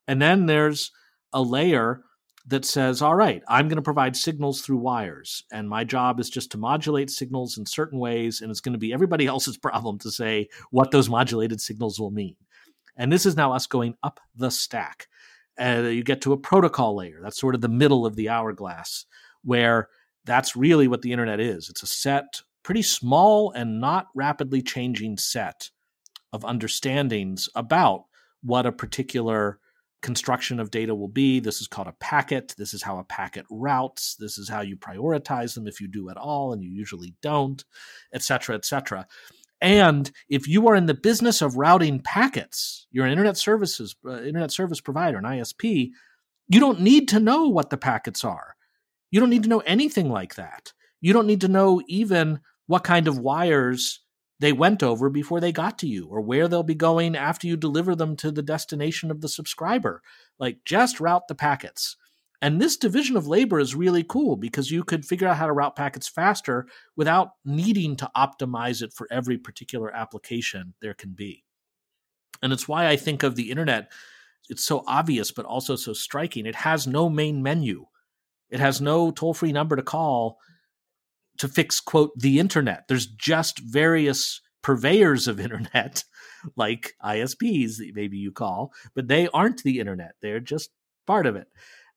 And then there's a layer that says, all right, I'm going to provide signals through wires. And my job is just to modulate signals in certain ways. And it's going to be everybody else's problem to say what those modulated signals will mean. And this is now us going up the stack. Uh, you get to a protocol layer. That's sort of the middle of the hourglass, where that's really what the internet is. It's a set, pretty small and not rapidly changing set of understandings about what a particular construction of data will be. This is called a packet. This is how a packet routes. This is how you prioritize them if you do at all, and you usually don't, et cetera, et cetera. And if you are in the business of routing packets, you're an internet services uh, internet service provider, an ISP, you don't need to know what the packets are. You don't need to know anything like that. You don't need to know even what kind of wires they went over before they got to you or where they'll be going after you deliver them to the destination of the subscriber. Like just route the packets. And this division of labor is really cool because you could figure out how to route packets faster without needing to optimize it for every particular application there can be. And it's why I think of the internet, it's so obvious, but also so striking. It has no main menu, it has no toll free number to call to fix, quote, the internet. There's just various purveyors of internet, like ISPs, that maybe you call, but they aren't the internet. They're just part of it.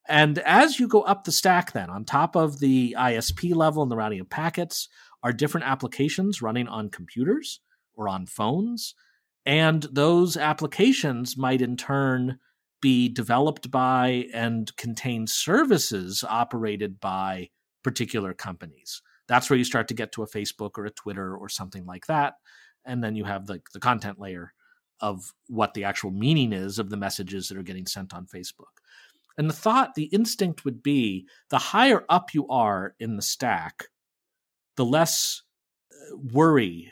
And as you go up the stack, then on top of the ISP level and the routing of packets, are different applications running on computers or on phones. And those applications might in turn be developed by and contain services operated by particular companies. That's where you start to get to a Facebook or a Twitter or something like that. And then you have the, the content layer of what the actual meaning is of the messages that are getting sent on Facebook. And the thought, the instinct would be the higher up you are in the stack, the less uh, worry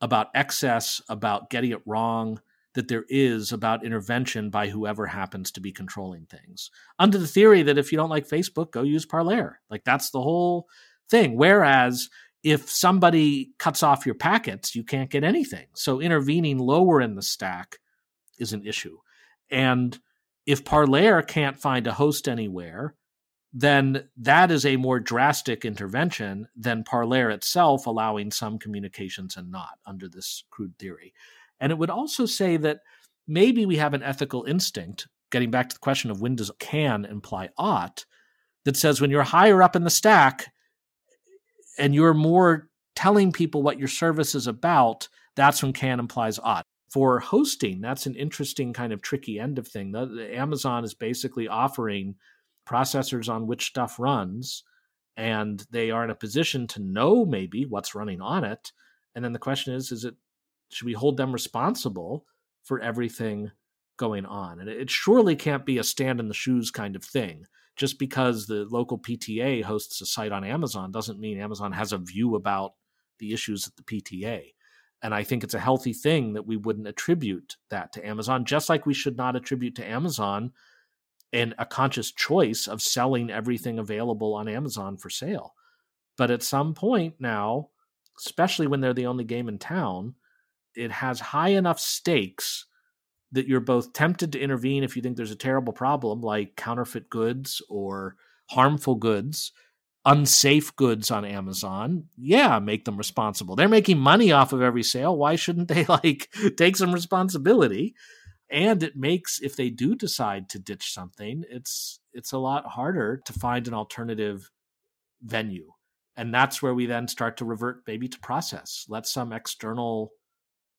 about excess, about getting it wrong, that there is about intervention by whoever happens to be controlling things. Under the theory that if you don't like Facebook, go use Parler. Like that's the whole thing. Whereas if somebody cuts off your packets, you can't get anything. So intervening lower in the stack is an issue. And if Parler can't find a host anywhere, then that is a more drastic intervention than Parler itself allowing some communications and not under this crude theory. And it would also say that maybe we have an ethical instinct, getting back to the question of when does can imply ought, that says when you're higher up in the stack and you're more telling people what your service is about, that's when can implies ought for hosting, that's an interesting kind of tricky end of thing. The, the Amazon is basically offering processors on which stuff runs, and they are in a position to know maybe what's running on it. And then the question is, is it should we hold them responsible for everything going on? And it surely can't be a stand in the shoes kind of thing. Just because the local PTA hosts a site on Amazon doesn't mean Amazon has a view about the issues at the PTA And I think it's a healthy thing that we wouldn't attribute that to Amazon, just like we should not attribute to Amazon and a conscious choice of selling everything available on Amazon for sale. But at some point now, especially when they're the only game in town, it has high enough stakes that you're both tempted to intervene if you think there's a terrible problem like counterfeit goods or harmful goods, unsafe goods on Amazon. Yeah, make them responsible. They're making money off of every sale. Why shouldn't they like take some responsibility? And it makes if they do decide to ditch something, it's it's a lot harder to find an alternative venue. And that's where we then start to revert maybe to process. Let some external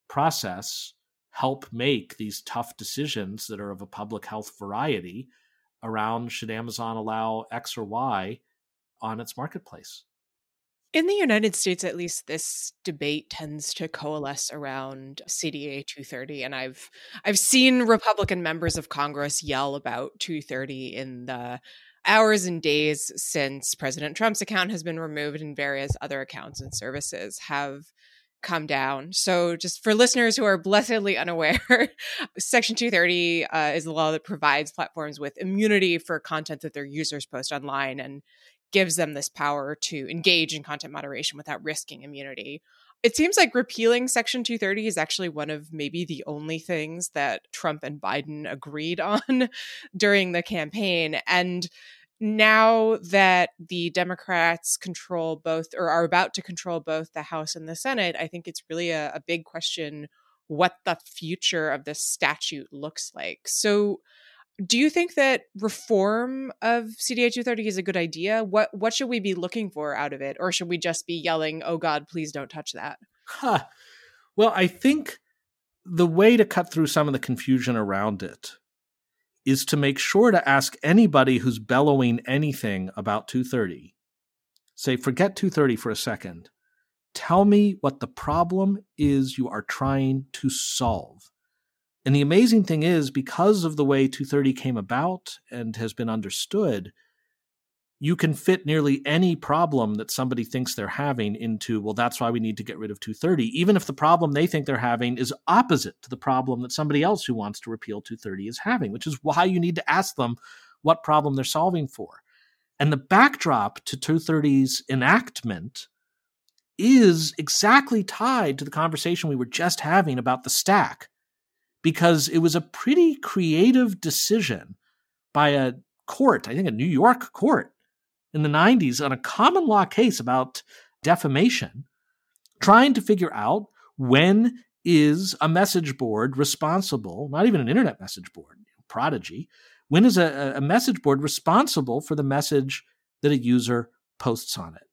process help make these tough decisions that are of a public health variety around should Amazon allow X or Y on its marketplace. In the United States, at least, this debate tends to coalesce around CDA 230, and I've I've seen Republican members of Congress yell about 230 in the hours and days since President Trump's account has been removed and various other accounts and services have come down. So, just for listeners who are blessedly unaware, Section 230 uh, is the law that provides platforms with immunity for content that their users post online and gives them this power to engage in content moderation without risking immunity. It seems like repealing Section 230 is actually one of maybe the only things that Trump and Biden agreed on during the campaign. And now that the Democrats control both or are about to control both the House and the Senate, I think it's really a, a big question what the future of this statute looks like. So, do you think that reform of CDA 230 is a good idea? What what should we be looking for out of it, or should we just be yelling, "Oh God, please don't touch that"? Huh. Well, I think the way to cut through some of the confusion around it is to make sure to ask anybody who's bellowing anything about 230 say forget 230 for a second. Tell me what the problem is you are trying to solve. And the amazing thing is because of the way 230 came about and has been understood you can fit nearly any problem that somebody thinks they're having into, well, that's why we need to get rid of 230, even if the problem they think they're having is opposite to the problem that somebody else who wants to repeal 230 is having, which is why you need to ask them what problem they're solving for. And the backdrop to 230's enactment is exactly tied to the conversation we were just having about the stack, because it was a pretty creative decision by a court, I think a New York court, in the 90s on a common law case about defamation, trying to figure out when is a message board responsible, not even an internet message board, Prodigy, when is a, a message board responsible for the message that a user posts on it?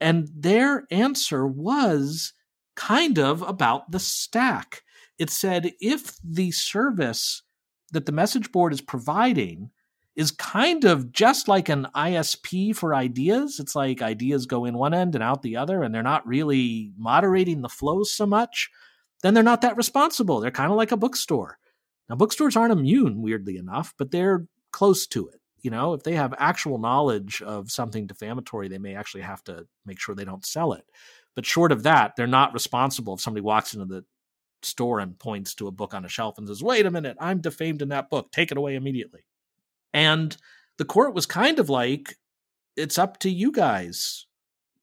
And their answer was kind of about the stack. It said if the service that the message board is providing is kind of just like an ISP for ideas. It's like ideas go in one end and out the other, and they're not really moderating the flows so much. Then they're not that responsible. They're kind of like a bookstore. Now, bookstores aren't immune, weirdly enough, but they're close to it. You know, if they have actual knowledge of something defamatory, they may actually have to make sure they don't sell it. But short of that, they're not responsible if somebody walks into the store and points to a book on a shelf and says, wait a minute, I'm defamed in that book. Take it away immediately. And the court was kind of like, it's up to you guys,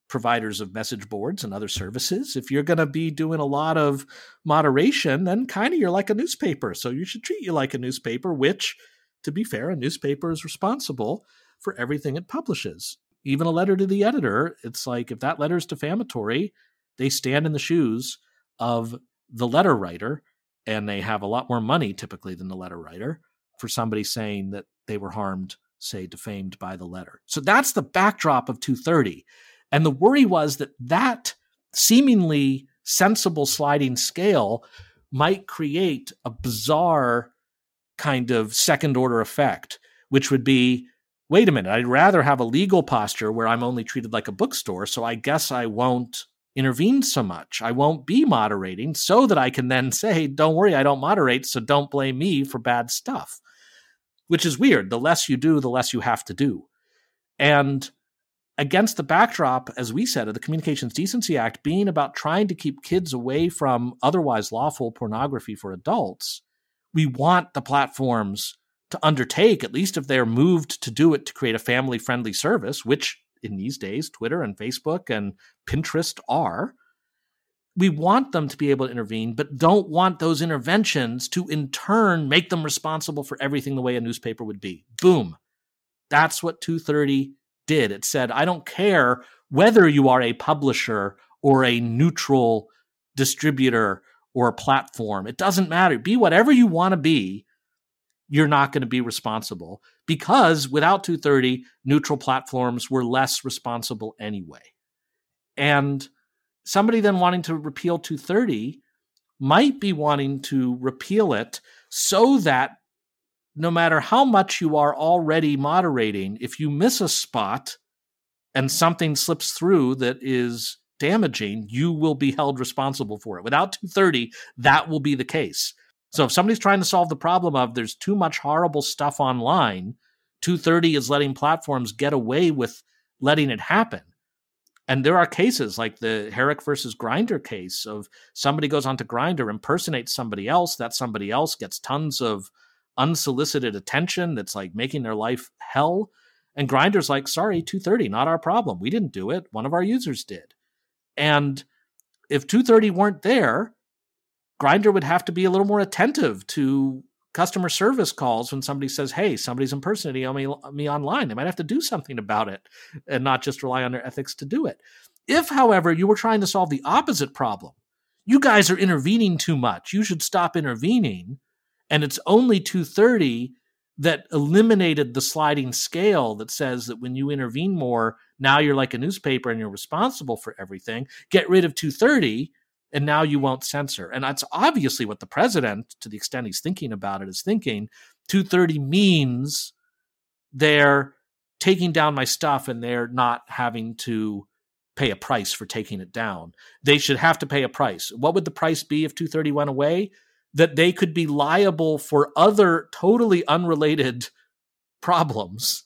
providers of message boards and other services. If you're going to be doing a lot of moderation, then kind of you're like a newspaper. So you should treat you like a newspaper, which, to be fair, a newspaper is responsible for everything it publishes. Even a letter to the editor, it's like if that letter is defamatory, they stand in the shoes of the letter writer and they have a lot more money typically than the letter writer for somebody saying that they were harmed, say, defamed by the letter. So that's the backdrop of 230. And the worry was that that seemingly sensible sliding scale might create a bizarre kind of second order effect, which would be wait a minute, I'd rather have a legal posture where I'm only treated like a bookstore. So I guess I won't intervene so much. I won't be moderating so that I can then say, don't worry, I don't moderate. So don't blame me for bad stuff which is weird. The less you do, the less you have to do. And against the backdrop, as we said, of the Communications Decency Act being about trying to keep kids away from otherwise lawful pornography for adults, we want the platforms to undertake, at least if they're moved to do it to create a family friendly service, which in these days, Twitter and Facebook and Pinterest are. We want them to be able to intervene, but don't want those interventions to in turn make them responsible for everything the way a newspaper would be. Boom. That's what 230 did. It said, I don't care whether you are a publisher or a neutral distributor or a platform. It doesn't matter. Be whatever you want to be. You're not going to be responsible because without 230, neutral platforms were less responsible anyway. And somebody then wanting to repeal 230 might be wanting to repeal it so that no matter how much you are already moderating, if you miss a spot and something slips through that is damaging, you will be held responsible for it. Without 230, that will be the case. So if somebody's trying to solve the problem of there's too much horrible stuff online, 230 is letting platforms get away with letting it happen. And there are cases like the Herrick versus Grindr case of somebody goes onto Grindr, impersonates somebody else, that somebody else gets tons of unsolicited attention that's like making their life hell. And Grindr's like, sorry, 230, not our problem. We didn't do it. One of our users did. And if 230 weren't there, Grindr would have to be a little more attentive to customer service calls when somebody says, "Hey, somebody's impersonating me, me online." They might have to do something about it and not just rely on their ethics to do it. If, however, you were trying to solve the opposite problem, you guys are intervening too much. You should stop intervening and it's only 230 that eliminated the sliding scale that says that when you intervene more, now you're like a newspaper and you're responsible for everything. Get rid of 230 and now you won't censor. And that's obviously what the president, to the extent he's thinking about it, is thinking. 230 means they're taking down my stuff and they're not having to pay a price for taking it down. They should have to pay a price. What would the price be if 230 went away? that they could be liable for other totally unrelated problems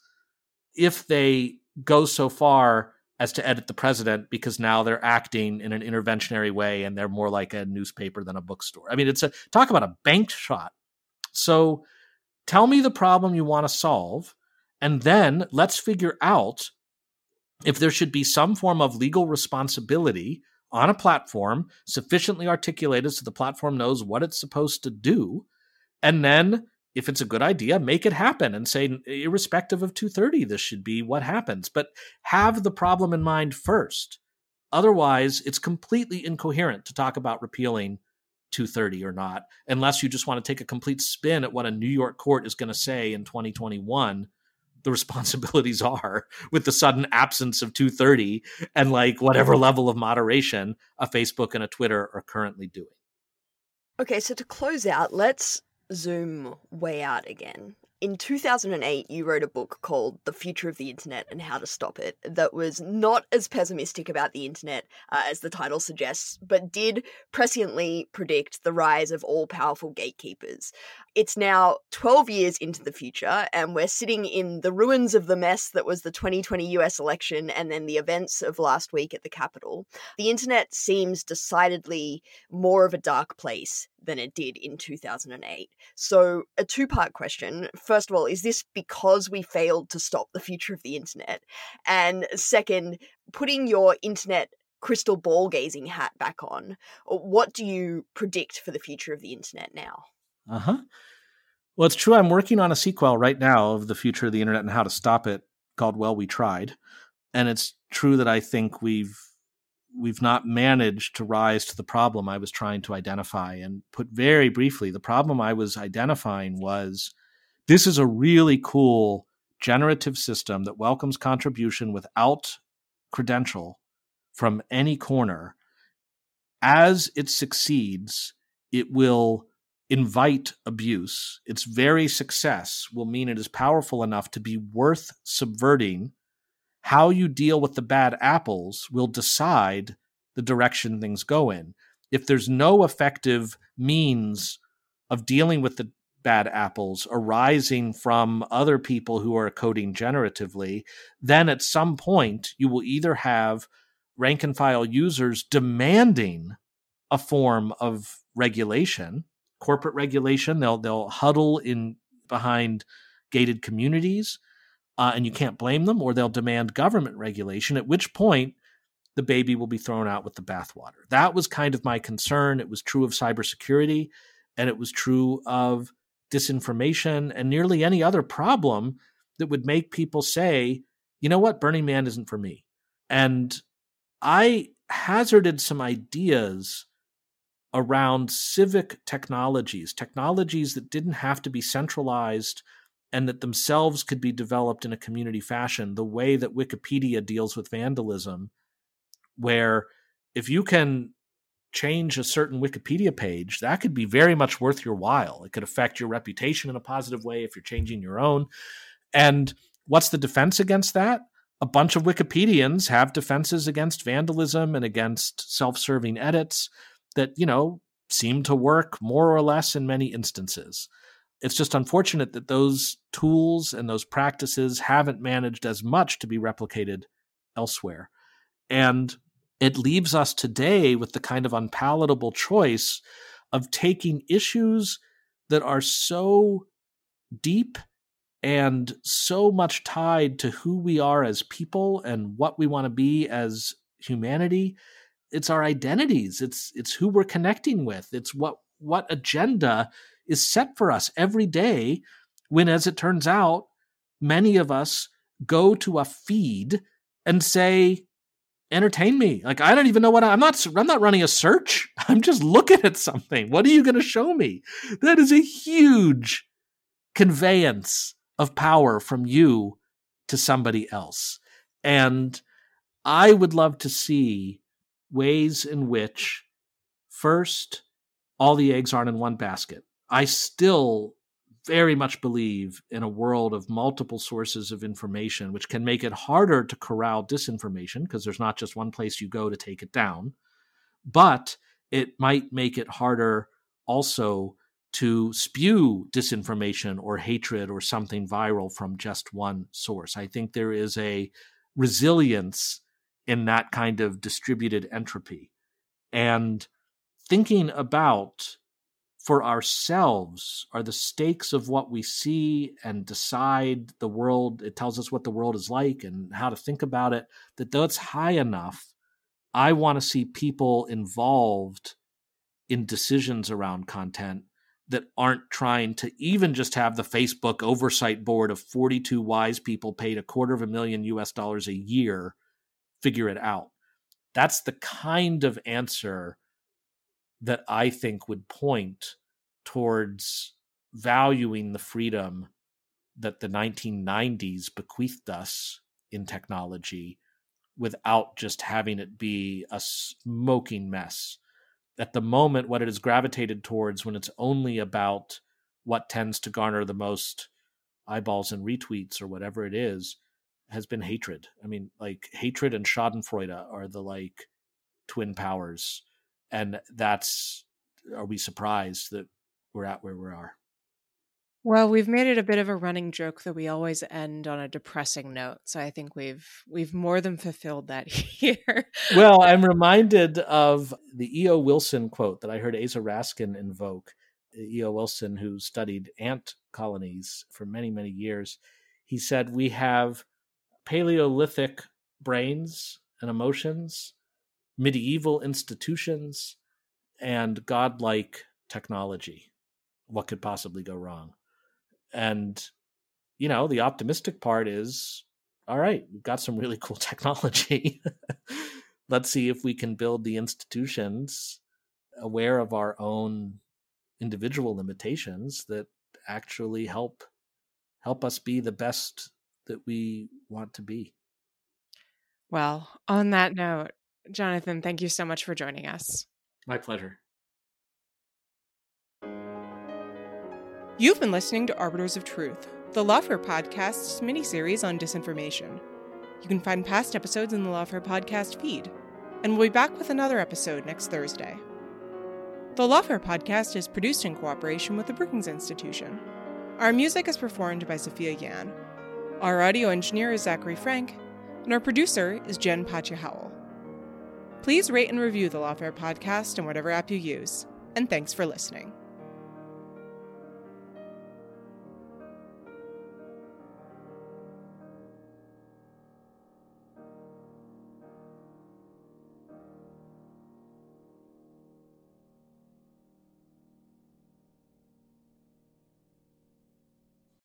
if they go so far as to edit the president because now they're acting in an interventionary way and they're more like a newspaper than a bookstore. I mean, it's a talk about a bank shot. So tell me the problem you want to solve, and then let's figure out if there should be some form of legal responsibility on a platform sufficiently articulated so the platform knows what it's supposed to do. And then, if it's a good idea, make it happen and say, irrespective of 230, this should be what happens. But have the problem in mind first. Otherwise, it's completely incoherent to talk about repealing 230 or not, unless you just want to take a complete spin at what a New York court is going to say in 2021 the responsibilities are with the sudden absence of 230 and like whatever level of moderation a Facebook and a Twitter are currently doing. Okay, so to close out, let's zoom way out again in 2008, you wrote a book called The Future of the Internet and How to Stop It that was not as pessimistic about the internet uh, as the title suggests, but did presciently predict the rise of all powerful gatekeepers. It's now 12 years into the future, and we're sitting in the ruins of the mess that was the 2020 US election and then the events of last week at the Capitol. The internet seems decidedly more of a dark place than it did in 2008. So, a two part question. First of all, is this because we failed to stop the future of the internet? And second, putting your internet crystal ball gazing hat back on, what do you predict for the future of the internet now? Uh huh. Well, it's true. I'm working on a sequel right now of the future of the internet and how to stop it called Well We Tried. And it's true that I think we've we've not managed to rise to the problem I was trying to identify. And put very briefly, the problem I was identifying was this is a really cool generative system that welcomes contribution without credential from any corner. As it succeeds, it will invite abuse. Its very success will mean it is powerful enough to be worth subverting how you deal with the bad apples will decide the direction things go in. If there's no effective means of dealing with the bad apples arising from other people who are coding generatively, then at some point you will either have rank and file users demanding a form of regulation, corporate regulation. They'll they'll huddle in behind gated communities, uh, and you can't blame them, or they'll demand government regulation. At which point the baby will be thrown out with the bathwater. That was kind of my concern. It was true of cybersecurity, and it was true of disinformation and nearly any other problem that would make people say, you know what, Burning Man isn't for me. And I hazarded some ideas around civic technologies, technologies that didn't have to be centralized and that themselves could be developed in a community fashion, the way that Wikipedia deals with vandalism, where if you can change a certain Wikipedia page, that could be very much worth your while. It could affect your reputation in a positive way if you're changing your own. And what's the defense against that? A bunch of Wikipedians have defenses against vandalism and against self serving edits that, you know, seem to work more or less in many instances. It's just unfortunate that those tools and those practices haven't managed as much to be replicated elsewhere. And it leaves us today with the kind of unpalatable choice of taking issues that are so deep and so much tied to who we are as people and what we want to be as humanity. It's our identities. It's it's who we're connecting with. It's what what agenda is set for us every day when as it turns out many of us go to a feed and say entertain me. Like I don't even know what I, I'm not. I'm not running a search. I'm just looking at something. What are you going to show me? That is a huge conveyance of power from you to somebody else, and I would love to see ways in which first all the eggs aren't in one basket. I still very much believe in a world of multiple sources of information, which can make it harder to corral disinformation because there's not just one place you go to take it down. But it might make it harder also to spew disinformation or hatred or something viral from just one source. I think there is a resilience in that kind of distributed entropy. And thinking about for ourselves are the stakes of what we see and decide the world. It tells us what the world is like and how to think about it that that's high enough. I want to see people involved in decisions around content that aren't trying to even just have the facebook oversight board of 42 wise people paid a quarter of a million us dollars a year figure it out. That's the kind of answer that I think would point towards valuing the freedom that the 1990s bequeathed us in technology without just having it be a smoking mess. At the moment, what it has gravitated towards when it's only about what tends to garner the most eyeballs and retweets or whatever it is, has been hatred. I mean, like hatred and Schadenfreude are the like twin powers and that's are we surprised that we're at where we are? Well, we've made it a bit of a running joke that we always end on a depressing note. So I think we've we've more than fulfilled that here. well, I'm reminded of the E.O. Wilson quote that I heard Aza Raskin invoke. E.O. Wilson, who studied ant colonies for many, many years, he said, We have Paleolithic brains and emotions medieval institutions and godlike technology. What could possibly go wrong? And, you know, the optimistic part is all right, we've got some really cool technology. Let's see if we can build the institutions aware of our own individual limitations that actually help help us be the best that we want to be. Well, on that note, Jonathan, thank you so much for joining us. My pleasure. You've been listening to Arbiters of Truth, the Lawfare Podcast's mini-series on disinformation. You can find past episodes in the Lawfare Podcast feed, and we'll be back with another episode next Thursday. The Lawfare podcast is produced in cooperation with the Brookings Institution. Our music is performed by Sophia Yan. Our audio engineer is Zachary Frank, and our producer is Jen Patja Howell. Please rate and review the Lawfare podcast in whatever app you use, and thanks for listening.